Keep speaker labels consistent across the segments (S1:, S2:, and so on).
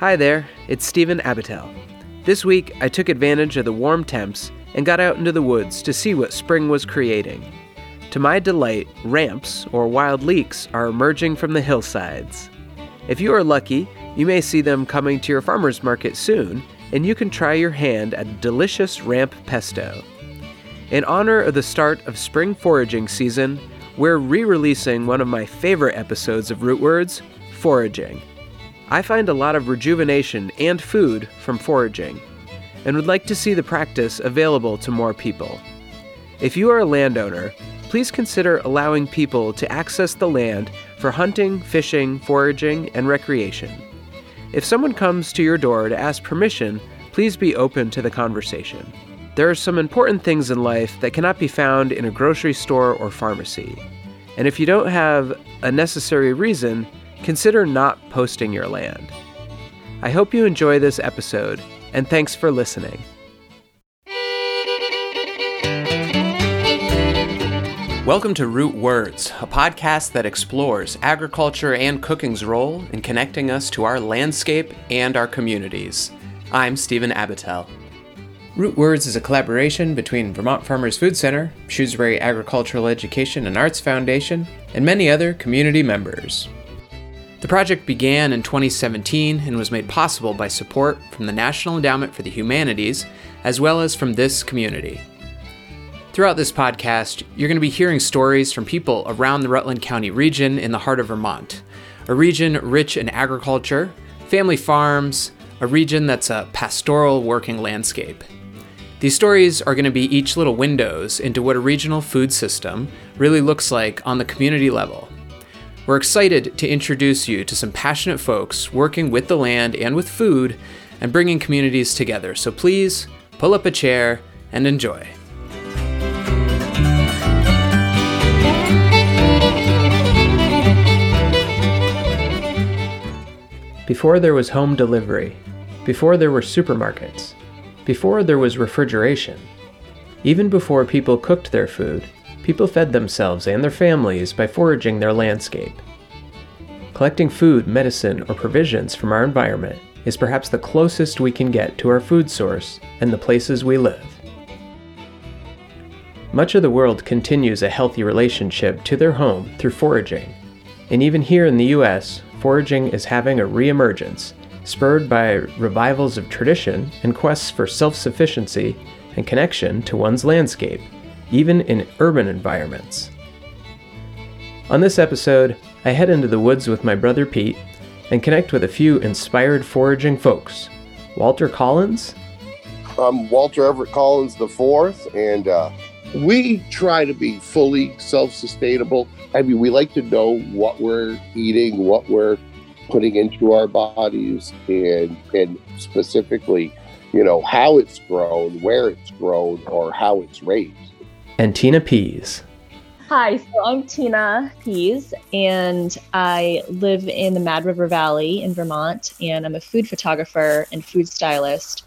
S1: Hi there, it's Stephen Abitel. This week, I took advantage of the warm temps and got out into the woods to see what spring was creating. To my delight, ramps, or wild leeks, are emerging from the hillsides. If you are lucky, you may see them coming to your farmer's market soon, and you can try your hand at a delicious ramp pesto. In honor of the start of spring foraging season, we're re releasing one of my favorite episodes of Root Words foraging. I find a lot of rejuvenation and food from foraging, and would like to see the practice available to more people. If you are a landowner, please consider allowing people to access the land for hunting, fishing, foraging, and recreation. If someone comes to your door to ask permission, please be open to the conversation. There are some important things in life that cannot be found in a grocery store or pharmacy. And if you don't have a necessary reason, consider not posting your land. I hope you enjoy this episode, and thanks for listening. Welcome to Root Words, a podcast that explores agriculture and cooking's role in connecting us to our landscape and our communities. I'm Stephen Abitel. Root Words is a collaboration between Vermont Farmers Food Center, Shrewsbury Agricultural Education and Arts Foundation, and many other community members. The project began in 2017 and was made possible by support from the National Endowment for the Humanities, as well as from this community. Throughout this podcast, you're going to be hearing stories from people around the Rutland County region in the heart of Vermont, a region rich in agriculture, family farms, a region that's a pastoral working landscape. These stories are going to be each little windows into what a regional food system really looks like on the community level. We're excited to introduce you to some passionate folks working with the land and with food and bringing communities together. So please pull up a chair and enjoy. Before there was home delivery, before there were supermarkets, before there was refrigeration, even before people cooked their food, people fed themselves and their families by foraging their landscape. Collecting food, medicine, or provisions from our environment is perhaps the closest we can get to our food source and the places we live. Much of the world continues a healthy relationship to their home through foraging, and even here in the US, foraging is having a reemergence, spurred by revivals of tradition and quests for self sufficiency and connection to one's landscape, even in urban environments. On this episode, I head into the woods with my brother Pete and connect with a few inspired foraging folks. Walter Collins?
S2: I'm Walter Everett Collins IV, and uh, we try to be fully self sustainable. I mean, we like to know what we're eating, what we're putting into our bodies, and, and specifically, you know, how it's grown, where it's grown, or how it's raised.
S1: And Tina Pease.
S3: Hi, so I'm Tina Pease, and I live in the Mad River Valley in Vermont, and I'm a food photographer and food stylist.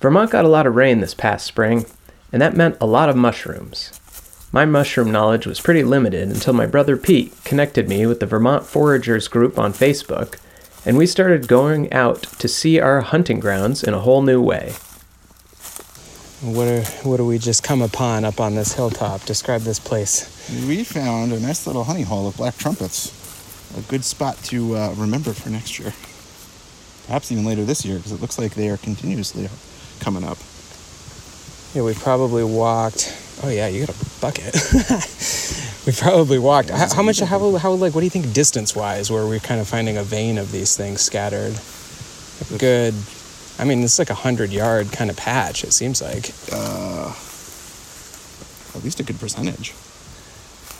S1: Vermont got a lot of rain this past spring, and that meant a lot of mushrooms. My mushroom knowledge was pretty limited until my brother Pete connected me with the Vermont Foragers group on Facebook, and we started going out to see our hunting grounds in a whole new way.
S4: What are, what do we just come upon up on this hilltop? Describe this place.
S5: We found a nice little honey hole of black trumpets. A good spot to uh, remember for next year. Perhaps even later this year, because it looks like they are continuously coming up.
S4: Yeah, we probably walked. Oh yeah, you got a bucket. we probably walked. How, how much? How, how like? What do you think distance wise? Where we're kind of finding a vein of these things scattered. A good. I mean, it's like a hundred yard kind of patch. It seems like.
S5: Uh, at least a good percentage.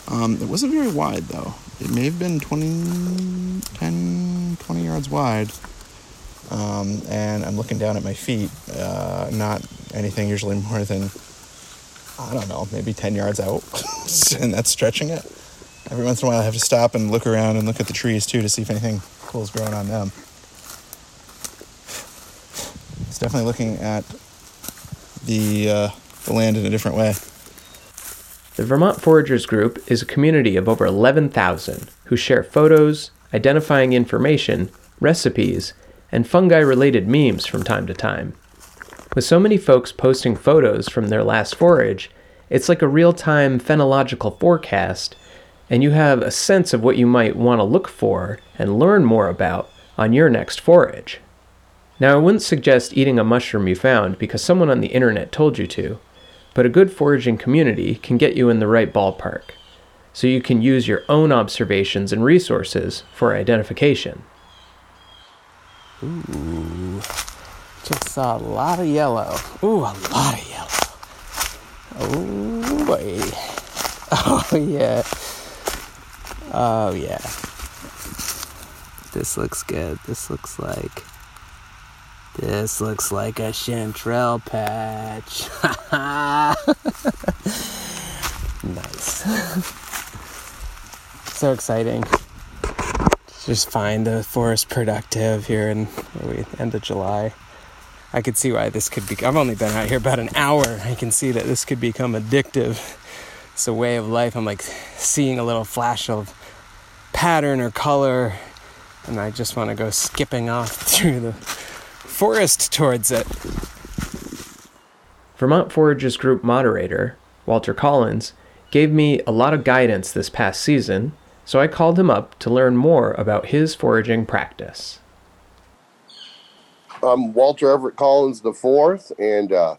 S5: Um, it wasn't very wide though. It may have been 20, 10, 20 yards wide. Um, and I'm looking down at my feet. Uh, not anything usually more than I don't know, maybe 10 yards out, and that's stretching it. Every once in a while, I have to stop and look around and look at the trees too to see if anything cool is growing on them. It's definitely looking at the, uh, the land in a different way.
S1: The Vermont Foragers Group is a community of over 11,000 who share photos, identifying information, recipes, and fungi related memes from time to time. With so many folks posting photos from their last forage, it's like a real time phenological forecast, and you have a sense of what you might want to look for and learn more about on your next forage. Now, I wouldn't suggest eating a mushroom you found because someone on the internet told you to, but a good foraging community can get you in the right ballpark, so you can use your own observations and resources for identification.
S4: Ooh, just saw a lot of yellow. Ooh, a lot of yellow. Oh boy. Oh yeah. Oh yeah. This looks good. This looks like this looks like a chanterelle patch. nice. so exciting. Just find the forest productive here in end of July. I could see why this could be. I've only been out here about an hour. I can see that this could become addictive. It's a way of life. I'm like seeing a little flash of pattern or color, and I just want to go skipping off through the forest towards it.
S1: Vermont Foragers Group moderator, Walter Collins, gave me a lot of guidance this past season, so I called him up to learn more about his foraging practice.
S2: I'm Walter Everett Collins the fourth, and uh,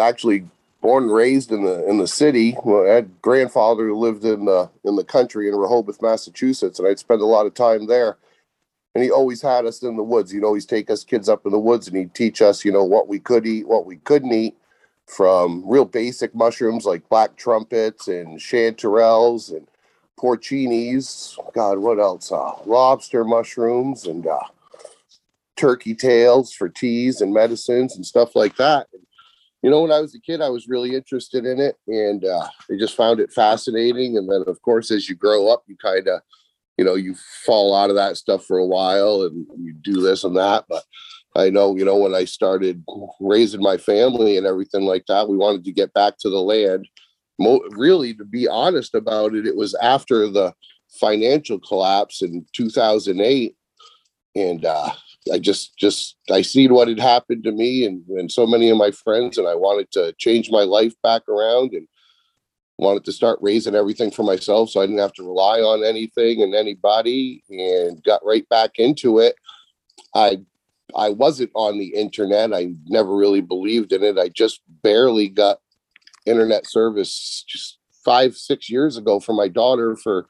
S2: actually born and raised in the in the city. Well, I had grandfather who lived in the in the country in Rehoboth, Massachusetts, and I'd spend a lot of time there and he always had us in the woods. He'd always take us kids up in the woods and he'd teach us, you know, what we could eat, what we couldn't eat, from real basic mushrooms like black trumpets and chanterelles and porcinis. God, what else? Uh, lobster mushrooms and uh, turkey tails for teas and medicines and stuff like that. You know, when I was a kid, I was really interested in it and uh, I just found it fascinating. And then, of course, as you grow up, you kind of you know you fall out of that stuff for a while and you do this and that but i know you know when i started raising my family and everything like that we wanted to get back to the land. Mo- really to be honest about it it was after the financial collapse in 2008 and uh I just just I seen what had happened to me and, and so many of my friends and I wanted to change my life back around and wanted to start raising everything for myself so I didn't have to rely on anything and anybody and got right back into it. I I wasn't on the internet. I never really believed in it. I just barely got internet service just 5 6 years ago for my daughter for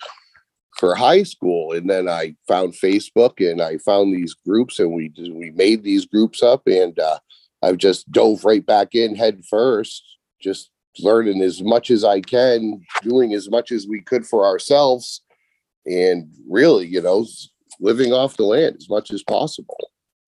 S2: for high school and then I found Facebook and I found these groups and we we made these groups up and uh, I've just dove right back in head first just learning as much as I can, doing as much as we could for ourselves, and really, you know, living off the land as much as possible.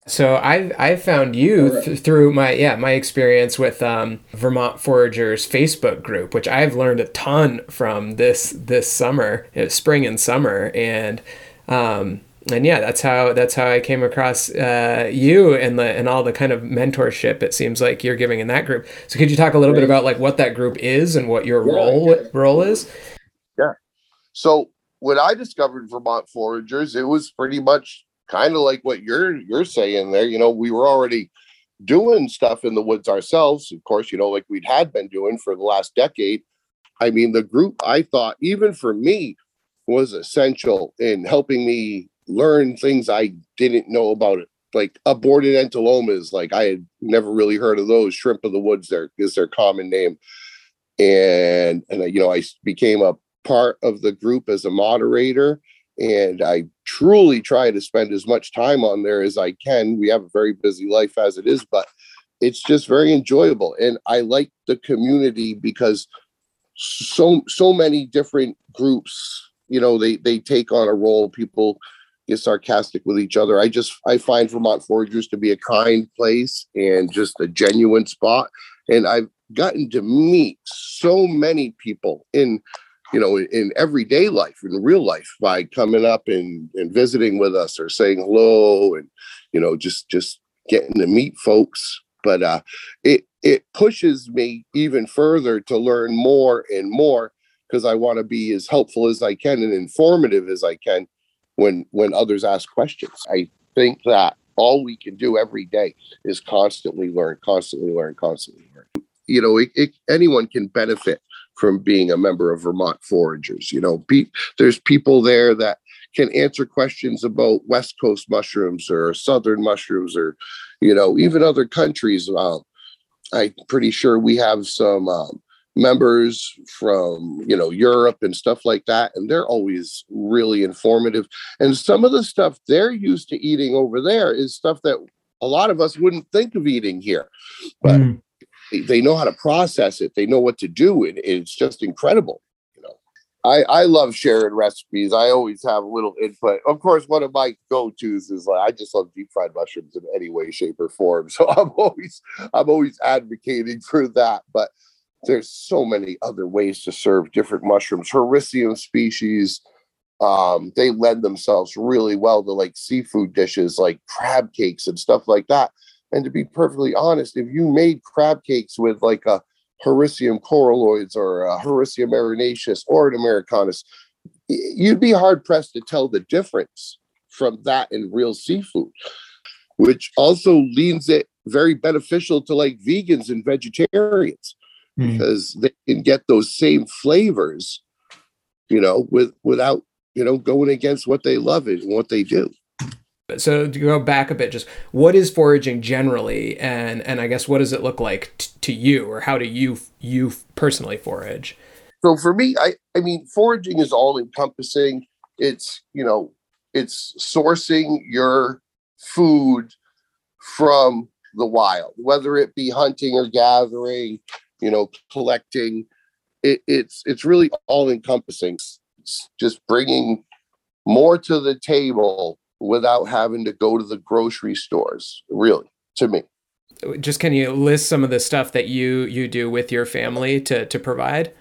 S1: So I've I've found you th- through my yeah my experience with um, Vermont Foragers Facebook group, which I've learned a ton from this this summer, spring and summer, and um, and yeah, that's how that's how I came across uh, you and the and all the kind of mentorship it seems like you're giving in that group. So could you talk a little right. bit about like what that group is and what your yeah, role yeah. role is?
S2: Yeah. So when I discovered Vermont Foragers, it was pretty much kind of like what you're you're saying there. You know, we were already doing stuff in the woods ourselves, of course. You know, like we'd had been doing for the last decade. I mean, the group I thought even for me was essential in helping me learn things I didn't know about it. Like aborted entolomas, like I had never really heard of those. Shrimp of the woods, there is their common name, and and you know I became a part of the group as a moderator, and I truly try to spend as much time on there as I can. We have a very busy life as it is, but it's just very enjoyable, and I like the community because so so many different groups you know they they take on a role people get sarcastic with each other. I just I find Vermont Foragers to be a kind place and just a genuine spot. And I've gotten to meet so many people in you know in everyday life in real life by coming up and, and visiting with us or saying hello and you know just just getting to meet folks but uh it it pushes me even further to learn more and more because I want to be as helpful as I can and informative as I can when when others ask questions. I think that all we can do every day is constantly learn, constantly learn, constantly learn. You know, it, it, anyone can benefit from being a member of Vermont Foragers. You know, there's people there that can answer questions about West Coast mushrooms or Southern mushrooms or, you know, even other countries. Um, I'm pretty sure we have some um, members from you know Europe and stuff like that and they're always really informative and some of the stuff they're used to eating over there is stuff that a lot of us wouldn't think of eating here but mm. they know how to process it they know what to do and it's just incredible you know I, I love sharing recipes. I always have a little input. Of course, one of my go-tos is like I just love deep fried mushrooms in any way, shape, or form. So I'm always I'm always advocating for that. But there's so many other ways to serve different mushrooms. Hericium species, um, they lend themselves really well to like seafood dishes like crab cakes and stuff like that. And to be perfectly honest, if you made crab cakes with like a Hericium coralloides or a Hericium erinaceus or an Americanus, you'd be hard pressed to tell the difference from that and real seafood, which also leans it very beneficial to like vegans and vegetarians mm. because they can get those same flavors, you know, with without you know going against what they love and what they do.
S1: So to go back a bit, just what is foraging generally, and and I guess what does it look like t- to you, or how do you you personally forage?
S2: So for me, I I mean, foraging is all encompassing. It's you know, it's sourcing your food from the wild, whether it be hunting or gathering, you know, collecting. It, it's it's really all encompassing. It's just bringing more to the table without having to go to the grocery stores. Really, to me.
S1: Just can you list some of the stuff that you you do with your family to to provide?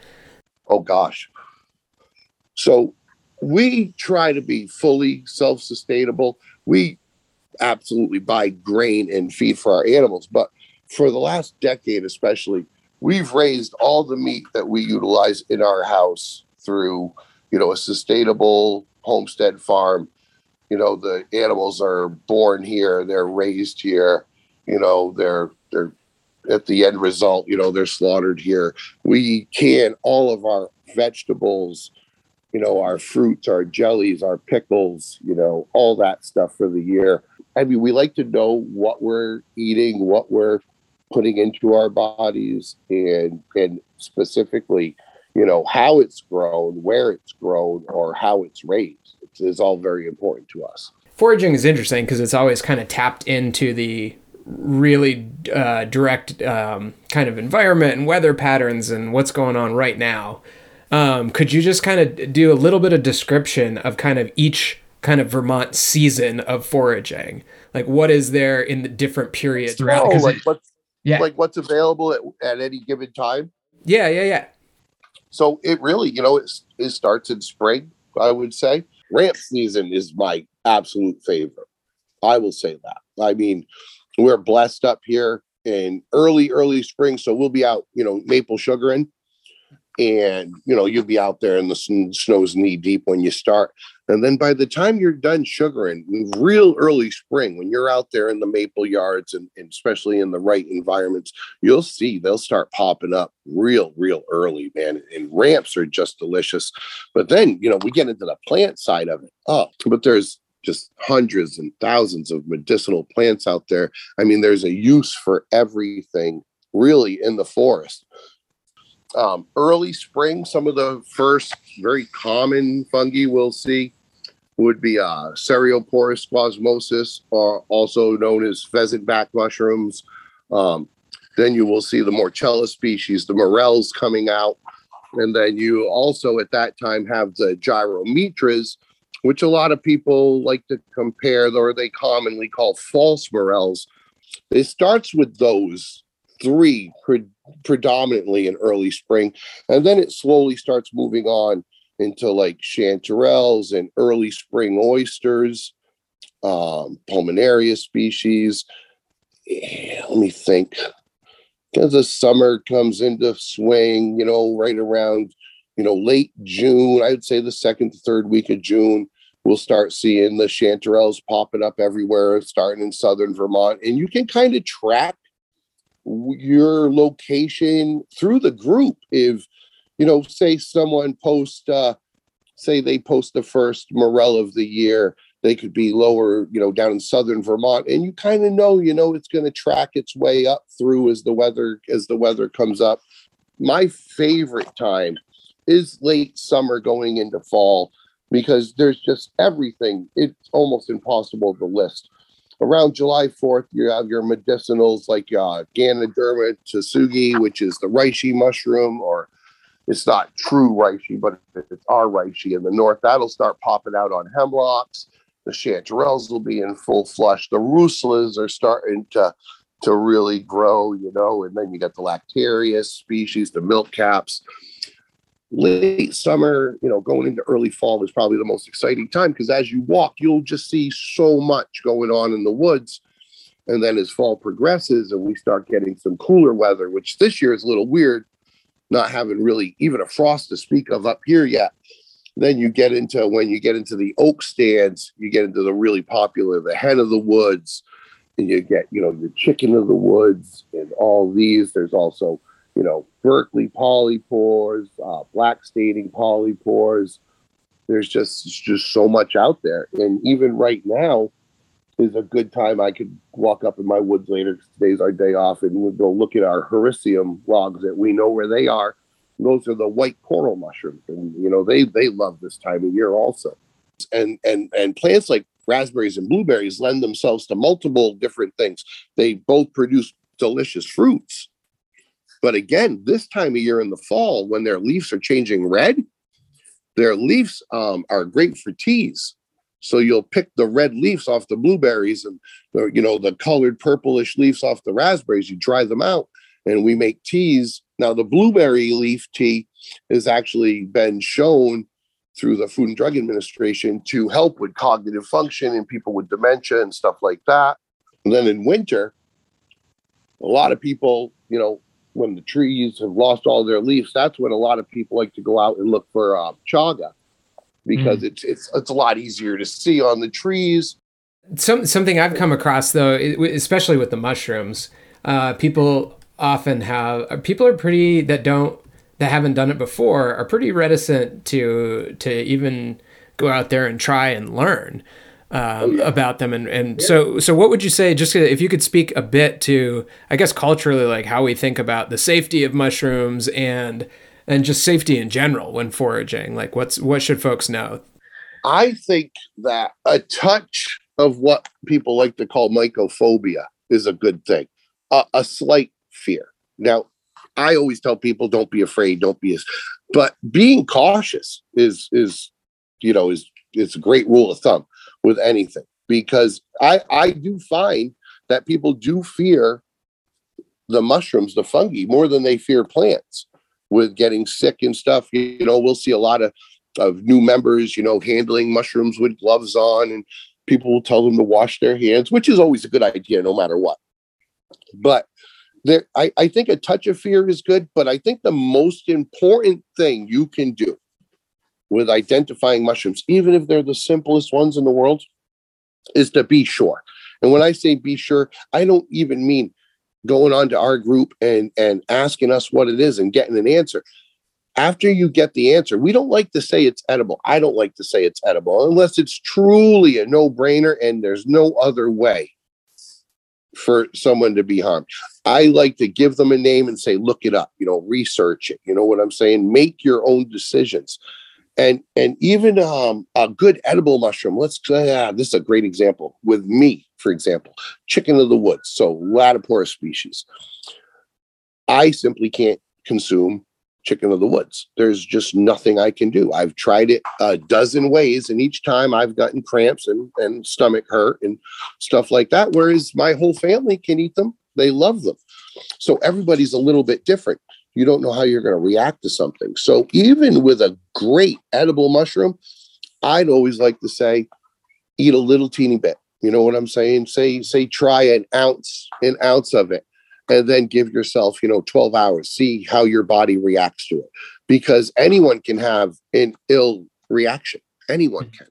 S2: Oh gosh. So we try to be fully self-sustainable. We absolutely buy grain and feed for our animals, but for the last decade especially, we've raised all the meat that we utilize in our house through you know a sustainable homestead farm. You know the animals are born here they're raised here you know they're they're at the end result you know they're slaughtered here. We can all of our vegetables you know our fruits our jellies our pickles you know all that stuff for the year. I mean we like to know what we're eating what we're putting into our bodies and and specifically you know how it's grown where it's grown or how it's raised is all very important to us
S1: foraging is interesting because it's always kind of tapped into the really uh, direct um, kind of environment and weather patterns and what's going on right now um, could you just kind of do a little bit of description of kind of each kind of Vermont season of foraging? Like, what is there in the different periods?
S2: Oh, like what's yeah. like what's available at, at any given time.
S1: Yeah yeah yeah.
S2: So it really you know it, it starts in spring i would say. Ramp season is my absolute favorite. I will say that. I mean we're blessed up here in early early spring so we'll be out you know maple sugaring. And you know you'll be out there and the snow's knee deep when you start and then by the time you're done sugaring real early spring when you're out there in the maple yards and, and, especially in the right environments you'll see they'll start popping up real real early man and ramps are just delicious. But then you know we get into the plant side of it. Oh but there's just hundreds and thousands of medicinal plants out there. I mean there's a use for everything really in the forest um, early spring, some of the first very common fungi we'll see would be uh, Cerioporus squamosus, or also known as pheasant back mushrooms. Um, then you will see the Morchella species, the morels coming out. And then you also at that time have the gyromitras, which a lot of people like to compare, or they commonly call false morels. It starts with those three pre- predominantly in early spring, and then it slowly starts moving on into like chanterelles and early spring oysters, um, pulmonaria species. Let me think. As the summer comes into swing, you know, right around, you know, late June, I would say the second to third week of June, we'll start seeing the chanterelles popping up everywhere, starting in southern Vermont. And you can kind of track your location through the group. If, you know, say someone post, uh, say they post the first morel of the year, they could be lower, you know, down in southern Vermont, and you kind of know, you know, it's going to track its way up through as the weather as the weather comes up. My favorite time is late summer going into fall because there's just everything. It's almost impossible to list. Around July 4th, you have your medicinals like uh, Ganoderma tsugae, which is the reishi mushroom, or it's not true reishi, but it's our reishi in the north. That'll start popping out on hemlocks. The chanterelles will be in full flush. The russulas are starting to to really grow, you know, and then you got the lactarius species, the milk caps late summer, you know, going into early fall is probably the most exciting time because as you walk, you'll just see so much going on in the woods. And then as fall progresses and we start getting some cooler weather, which this year is a little weird, not having really even a frost to speak of up here yet. Then you get into when you get into the oak stands, you get into the really popular, the hen of the woods, and you get, you know, the chicken of the woods and all these. There's also you know, Berkeley polypores, uh, black staining polypores. There's just just so much out there, and even right now is a good time. I could walk up in my woods later. Today's our day off, and we'll go look at our hericium logs that we know where they are. Those are the white coral mushrooms, and you know they they love this time of year also. And and and plants like raspberries and blueberries lend themselves to multiple different things. They both produce delicious fruits but again, this time of year in the fall, when their leaves are changing red, their leaves um, are great for teas. So you'll pick the red leaves off the blueberries and the, you know the colored purplish leaves off the raspberries. You dry them out, and we make teas. Now the blueberry leaf tea has actually been shown through the Food and Drug Administration to help with cognitive function in people with dementia and stuff like that. And then in winter, a lot of people, you know, when the trees have lost all their leaves, that's when a lot of people like to go out and look for uh, chaga because mm. it's it's it's a lot easier to see on the trees.
S1: Some something I've come across though, especially with the mushrooms, uh, people often have uh, people are pretty that don't that haven't done it before are pretty reticent to to even go out there and try and learn um, oh, yeah. about them. And, and yeah. so so what would you say just if you could speak a bit to i guess culturally like how we think about the safety of mushrooms and and just safety in general when foraging? Like what's what should folks know?
S2: I think that a touch of what people like to call mycophobia is a good thing uh, a slight fear. Now i always tell people don't be afraid don't be as but being cautious is is you know is it's a great rule of thumb with anything because I I do find that people do fear the mushrooms, the fungi, more than they fear plants with getting sick and stuff. You know, we'll see a lot of, of new members, you know, handling mushrooms with gloves on, and people will tell them to wash their hands, which is always a good idea no matter what. But there, I, I think a touch of fear is good, but I think the most important thing you can do with identifying mushrooms, even if they're the simplest ones in the world, is to be sure. And when I say be sure, I don't even mean going on to our group and and asking us what it is and getting an answer. After you get the answer, we don't like to say it's edible. I don't like to say it's edible unless it's truly a no-brainer and there's no other way for someone to be harmed. I like to give them a name and say, look it up, you know, research it. You know what I'm saying? Make your own decisions and and even um, a good edible mushroom. Let's uh, this is a great example with me, for example, chicken of the woods, so Laetiporus species. I simply can't consume chicken of the woods. There's just nothing I can do. I've tried it a dozen ways, and each time I've gotten cramps and, and stomach hurt and stuff like that. Whereas my whole family can eat them, they love them. So everybody's a little bit different you don't know how you're going to react to something. So even with a great edible mushroom, I'd always like to say, eat a little teeny bit. You know what I'm saying? Say, say, try an ounce, an ounce of it, and then give yourself, you know, 12 hours. See how your body reacts to it, because anyone can have an ill reaction. Anyone can.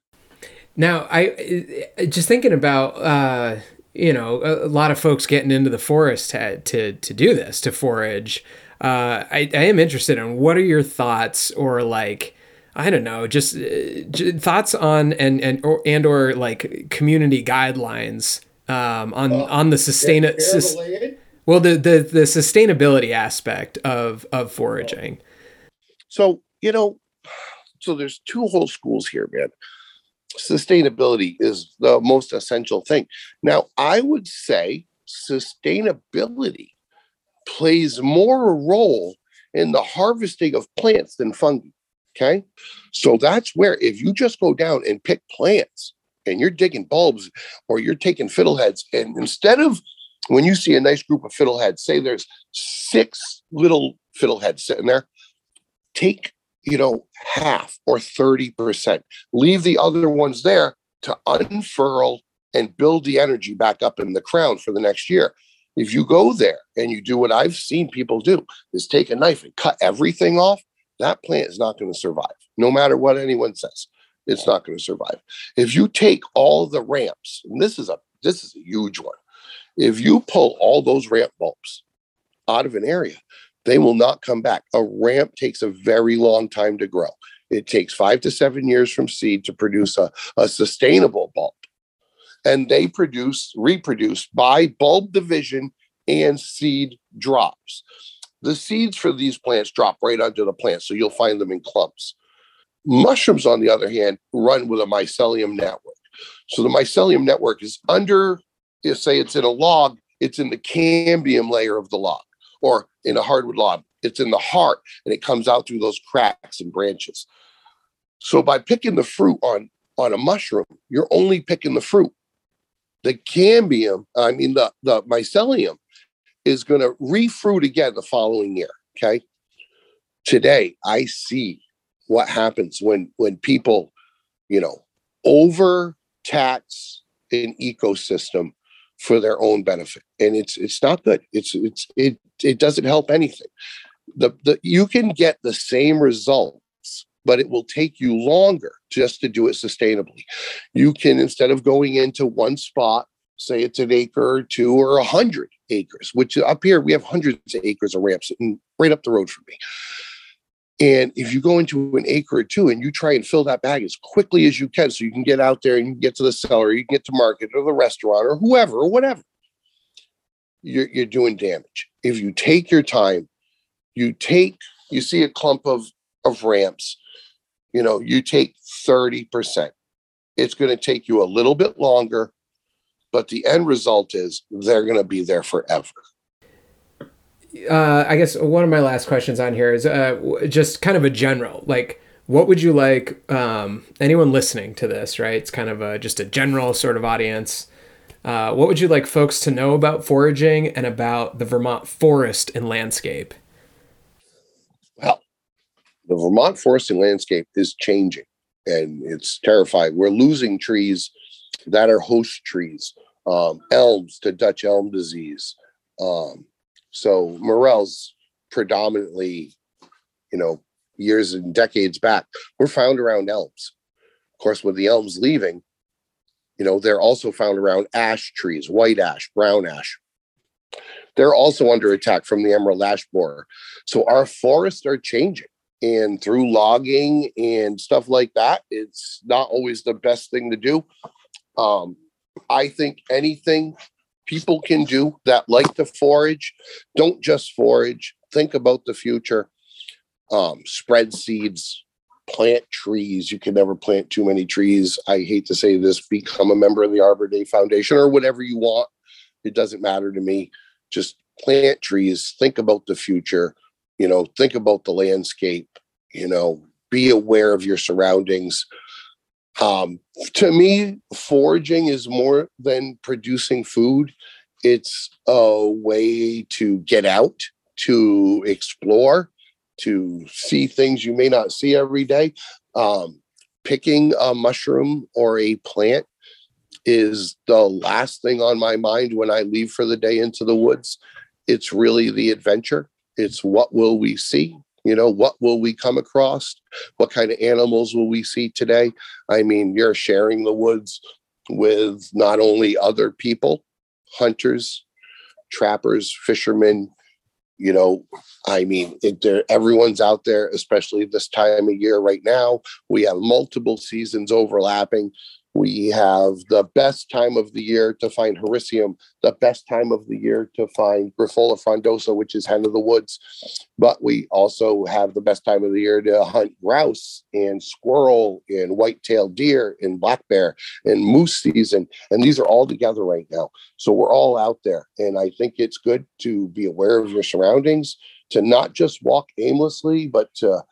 S1: Now, I just thinking about uh, you know a, a, lot of folks getting into the forest to to, to do this to forage. Uh, I, I am interested in what are your thoughts or like I don't know just, uh, thoughts on and and or and or like community guidelines um, on on the sustain sus- well the, the the sustainability aspect of of foraging.
S2: So you know, so there's two whole schools here, man sustainability is the most essential thing. Now, I would say sustainability plays more a role in the harvesting of plants than fungi. Okay. So that's where if you just go down and pick plants and you're digging bulbs or you're taking fiddleheads, and instead of when you see a nice group of fiddleheads, say there's six little fiddleheads sitting there, take you know, half or 30%. Leave the other ones there to unfurl and build the energy back up in the crown for the next year. If you go there and you do what I've seen people do, is take a knife and cut everything off, that plant is not going to survive. No matter what anyone says, it's not going to survive. If you take all the ramps, and this is a this is a huge one. If you pull all those ramp bulbs out of an area, they will not come back. A ramp takes a very long time to grow. It takes five to seven years from seed to produce a, a sustainable bulb. And they produce, reproduce by bulb division and seed drops. The seeds for these plants drop right onto the plant, so you'll find them in clumps. Mushrooms, on the other hand, run with a mycelium network. So the mycelium network is under, you say it's in a log, it's in the cambium layer of the log or in a hardwood log. It's in the heart and it comes out through those cracks and branches. So by picking the fruit on on a mushroom, you're only picking the fruit. The cambium, I mean the the mycelium, is going to refruit again the following year. Okay. Today, I see what happens when when people, you know, overtax an ecosystem for their own benefit and it's it's not good it's it's it it doesn't help anything the, the you can get the same results but it will take you longer just to do it sustainably you can instead of going into one spot say it's an acre or two or a hundred acres which up here we have hundreds of acres of ramps right up the road from me and if you go into an acre or two and you try and fill that bag as quickly as you can, so you can get out there and you get to the cellar, you can get to market or the restaurant or whoever or whatever, you're, you're doing damage. If you take your time, you take, you see a clump of, of ramps, you know, you take 30%. It's going to take you a little bit longer, but the end result is they're going to be there forever
S1: uh, I guess one of my last questions on here is uh, just kind of a general, like, what would you like um, anyone listening to this, right? It's kind of a, just a general sort of audience. Uh, what would you like folks to know about foraging and about the Vermont forest and landscape?
S2: The Vermont forest and landscape is changing and it's terrifying. We're losing trees that are host trees, um, elms to Dutch elm disease. Um, so morels predominantly, you know, years and decades back were found around elms. Of course, with the elms leaving, you know, they're also found around ash trees, white ash, brown ash. They're also under attack from the emerald ash borer. So our forests are changing. And through logging and stuff like that, it's not always the best thing to do. Um, I think anything people can do that like to forage. Don't just forage, think about the future. Um, spread seeds, plant trees. You can never plant too many trees. I hate to say this, become a member of the Arbor Day Foundation or whatever you want. It doesn't matter to me. Just plant trees, think about the future, you know, think about the landscape, you know, be aware of your surroundings. Um, to me, foraging is more than producing food. It's a way to get out, to explore, to see things you may not see every day. Um, picking a mushroom or a plant is the last thing on my mind when I leave for the day into the woods. It's really the adventure. It's what will we see? You know, what will we come across? What kind of animals will we see today? I mean, you're sharing the woods with not only other people, hunters, trappers, fishermen, you know, I mean, it, everyone's out there, especially this time of year right now. We have multiple seasons overlapping. We have the best time of the year to find Hericium, the best time of the year to find Grifola frondosa, which is hen of the woods. But we also have the best time of the year to hunt grouse and squirrel and white-tailed deer and black bear and moose season. And these are all together right now. So we're all out there. And I think it's good to be aware of your surroundings, to not just walk aimlessly, but to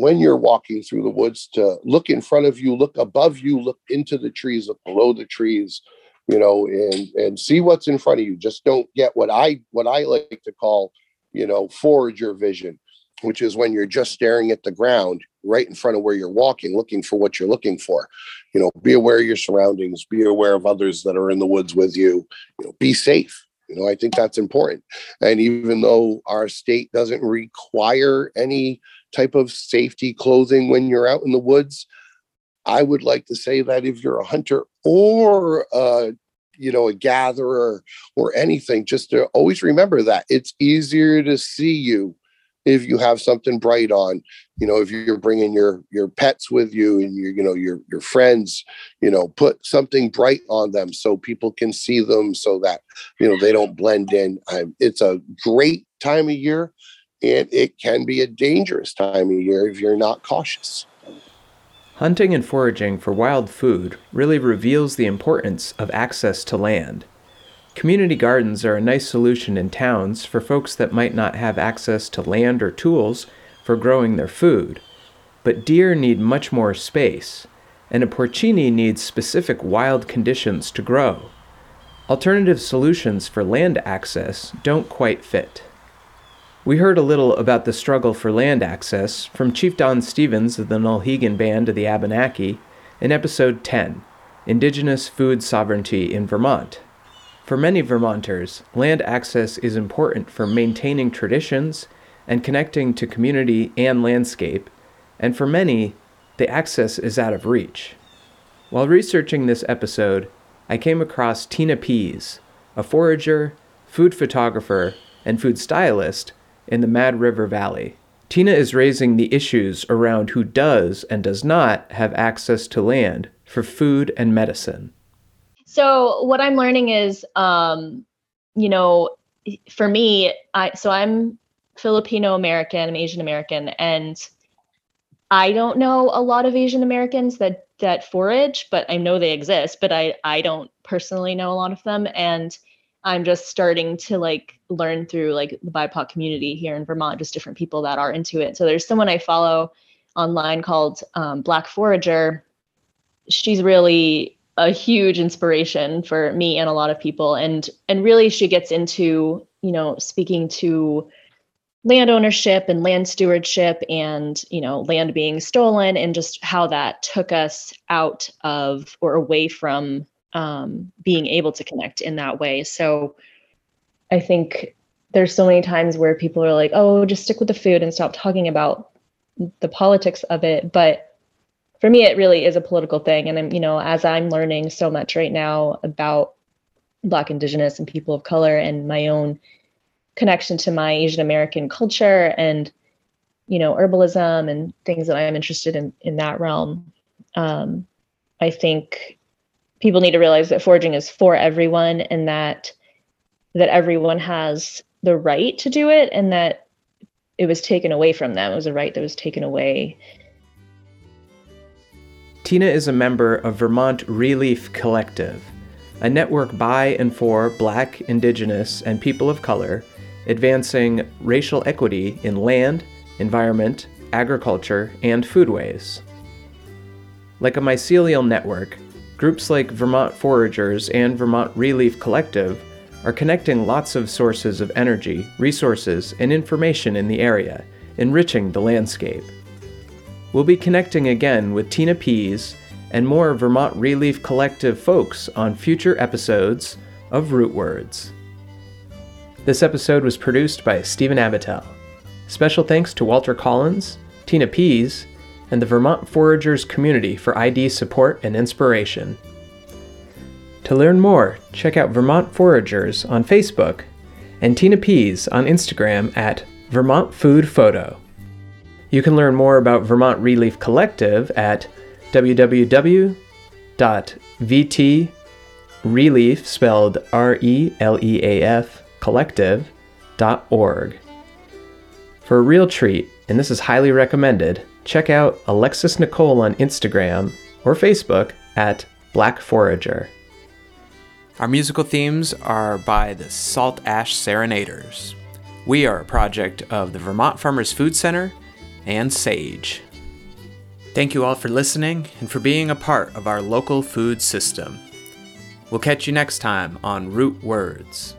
S2: when you're walking through the woods to look in front of you, look above you, look into the trees, look below the trees, you know, and and see what's in front of you. Just don't get what I what I like to call, you know, forager vision, which is when you're just staring at the ground right in front of where you're walking, looking for what you're looking for. You know, be aware of your surroundings, be aware of others that are in the woods with you, you know, be safe. You know, I think that's important. And even though our state doesn't require any type of safety clothing when you're out in the woods. I would like to say that if you're a hunter or a, you know a gatherer or anything, just to always remember that it's easier to see you if you have something bright on. You know, if you're bringing your your pets with you and your you know your your friends, you know, put something bright on them so people can see them, so that you know they don't blend in. Um, it's a great time of year and it can be a dangerous time of year if you're not cautious.
S1: Hunting and foraging for wild food really reveals the importance of access to land. Community gardens are a nice solution in towns for folks that might not have access to land or tools for growing their food. But deer need much more space, and a porcini needs specific wild conditions to grow. Alternative solutions for land access don't quite fit. We heard a little about the struggle for land access from Chief Don Stevens of the Nulhegan Band of the Abenaki in episode 10 Indigenous Food Sovereignty in Vermont. For many Vermonters, land access is important for maintaining traditions and connecting to community and landscape, and for many, the access is out of reach. While researching this episode, I came across Tina Pease, a forager, food photographer, and food stylist in the Mad River Valley. Tina is raising the issues around who does and does not have access to land for food and medicine.
S3: So, what I'm learning is, um, you know, for me, I so I'm Filipino American, I'm Asian American, and I don't know a lot of Asian Americans that that forage, but I know they exist, but I I don't personally know a lot of them, and I'm just starting to like learn through like the BIPOC community here in Vermont, just different people that are into it. So there's someone I follow online called um, Black Forager. She's really a huge inspiration for me and a lot of people, and and really she gets into you know speaking to land ownership and land stewardship and you know land being stolen and just how that took us out of or away from um, being able to connect in that way. So I think there's so many times where people are like, oh, just stick with the food and stop talking about the politics of it. But for me, it really is a political thing. And I'm, you know, as I'm learning so much right now about Black, Indigenous, and people of color and my own connection to my Asian American culture and, you know, herbalism and things that I'm interested in in that realm. Um, I think people need to realize that foraging is for everyone and that that everyone has the right to do it and that it was taken away from them. It was a right that was taken away.
S1: Tina is a member of Vermont Releaf Collective, a network by and for Black, Indigenous, and people of color advancing racial equity in land, environment, agriculture, and foodways. Like a mycelial network, Groups like Vermont Foragers and Vermont Releaf Collective are connecting lots of sources of energy, resources, and information in the area, enriching the landscape. We'll be connecting again with Tina Pease and more Vermont Releaf Collective folks on future episodes of Root Words. This episode was produced by Stephen Abitel. Special thanks to Walter Collins, Tina Pease, and the Vermont Foragers community for ID support and inspiration. To learn more, check out Vermont Foragers on Facebook and Tina Pease on Instagram at Vermont Food Photo. You can learn more about Vermont Releaf Collective at www.vtreleaf, spelled R E L E A F, collective.org. For a real treat, and this is highly recommended, check out Alexis Nicole on Instagram or Facebook at Black Forager. Our musical themes are by the Salt Ash Serenaders. We are a project of the Vermont Farmers Food Center and SAGE. Thank you all for listening and for being a part of our local food system. We'll catch you next time on Root Words.